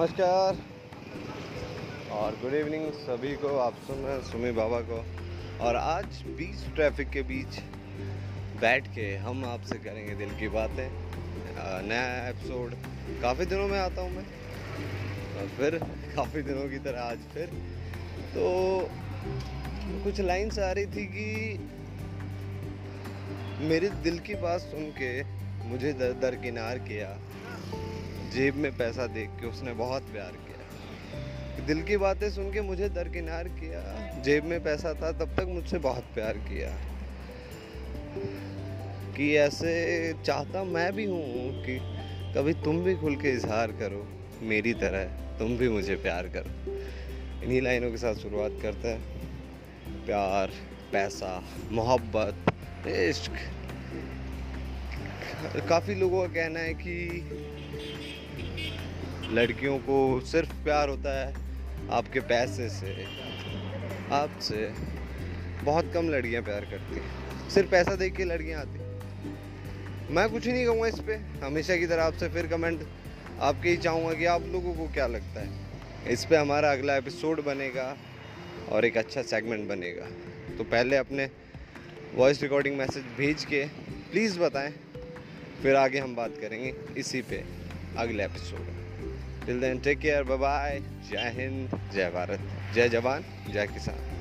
नमस्कार। और good evening सभी को, आप सुन रहे हैं सुमी बाबा को। और आज बीच ट्रैफ़िक के बीच बैठ के हम आपसे करेंगे दिल की बातें। नया एपिसोड काफ़ी दिनों में आता हूँ मैं। और फिर काफ़ी दिनों की तरह आज फिर। तो कुछ लाइन्स आ रही थी कि मेरे दिल की बात सुन के मुझे दर दरकिनार किया। जेब में पैसा देख के उसने बहुत प्यार किया। दिल की बातें सुन के मुझे दरकिनार किया। जेब में पैसा था, तब तक मुझसे बहुत प्यार किया। कि ऐसे चाहता मैं भी हूँ कि कभी तुम भी खुल के इजहार करो। मेरी तरह तुम भी मुझे प्यार करो। इन्हीं लाइनों के साथ शुरुआत करते हैं। प्यार, पैसा, मोहब्बत, इश्क। काफ़ी लोगों का कहना है कि लड़कियों को सिर्फ़ प्यार होता है आपके पैसे से, आपसे। बहुत कम लड़कियाँ प्यार करती हैं। सिर्फ़ पैसा देख के लड़कियाँ आती मैं कुछ ही नहीं कहूँगा इस पर हमेशा की तरह आपसे फिर कमेंट आपके ही चाहूँगा कि आप लोगों को क्या लगता है। इस पर हमारा अगला एपिसोड बनेगा और एक अच्छा सेगमेंट बनेगा। तो पहले अपने वॉइस रिकॉर्डिंग मैसेज भेज के प्लीज़ बताएँ, फिर आगे हम बात करेंगे। इसी पे अगले episode till then take care bye bye जय हिंद जय भारत जय जवान जय किसान